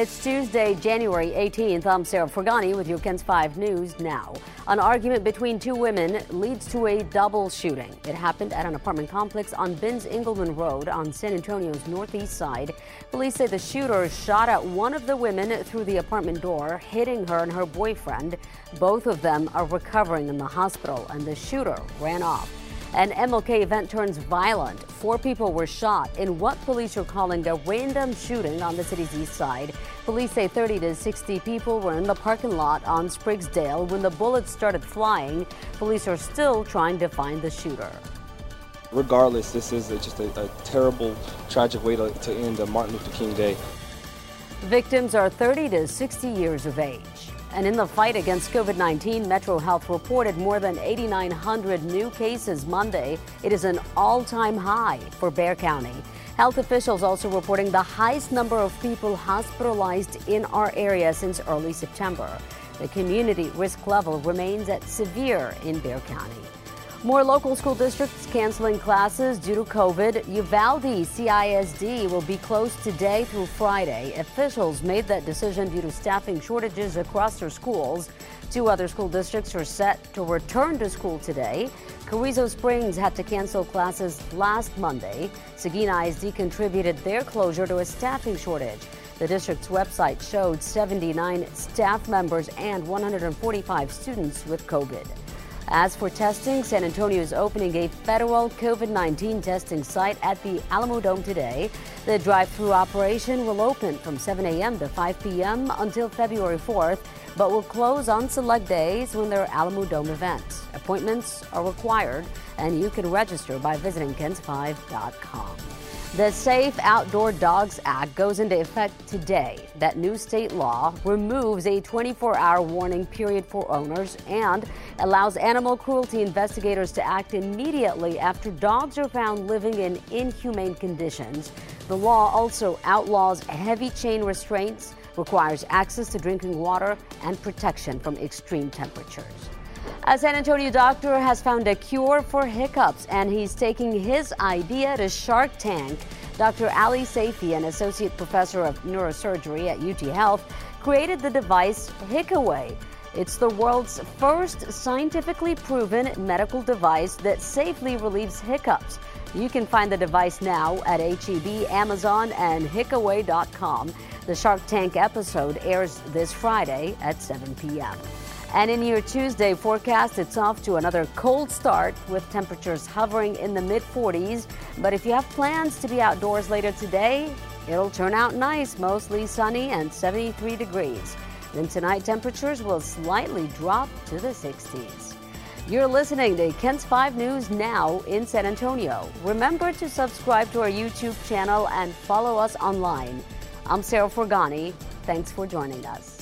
It's Tuesday, January 18th. I'm Sarah Forgani with your KENS 5 News now. An argument between two women leads to a double shooting. It happened at an apartment complex on Binz-Engleman Road on San Antonio's northeast side. Police say the shooter shot at one of the women through the apartment door, hitting her and her boyfriend. Both of them are recovering in the hospital, and the shooter ran off. An MLK event turns violent. Four people were shot in what police are calling a random shooting on the city's east side. Police say 30 to 60 people were in the parking lot on Spriggsdale when the bullets started flying. Police are still trying to find the shooter. Regardless, this is just a, a terrible, tragic way to, to end a Martin Luther King Day. Victims are 30 to 60 years of age. And in the fight against COVID 19, Metro Health reported more than 8,900 new cases Monday. It is an all time high for Bexar County. Health officials also reporting the highest number of people hospitalized in our area since early September. The community risk level remains at severe in Bexar County. More local school districts canceling classes due to COVID. Uvalde CISD will be closed today through Friday. Officials made that decision due to staffing shortages across their schools. Two other school districts are set to return to school today. Carrizo Springs had to cancel classes last Monday. Seguin ISD contributed their closure to a staffing shortage. The district's website showed 79 staff members and 145 students with COVID. As for testing, San Antonio is opening a federal COVID 19 testing site at the Alamodome today. The drive through operation will open from 7 a.m. to 5 p.m. until February 4th, but will close on select days when there are Alamodome events. Appointments are required, and you can register by visiting KENS5.com. The Safe Outdoor Dogs Act goes into effect today. That new state law removes a 24 hour warning period for owners and allows animal cruelty investigators to act immediately after dogs are found living in inhumane conditions. The law also outlaws heavy chain restraints, requires access to drinking water, and protection from extreme temperatures. A San Antonio doctor has found a cure for hiccups, and he's taking his idea to Shark Tank. Dr. Ali Seifi, an associate professor of neurosurgery at UT Health, created the device Hiccaway. It's the world's first scientifically proven medical device that safely relieves hiccups. You can find the device now at HEB, Amazon, and Hiccaway.com. The Shark Tank episode airs this Friday at 7 p.m. And in your Tuesday forecast, it's off to another cold start with temperatures hovering in the mid 40s. But if you have plans to be outdoors later today, it'll turn out nice, mostly sunny and 73 degrees. Then tonight, temperatures will slightly drop to the 60s. You're listening to KENS 5 News now in San Antonio. Remember to subscribe to our YouTube channel and follow us online. I'm Sarah Forgani. Thanks for joining us.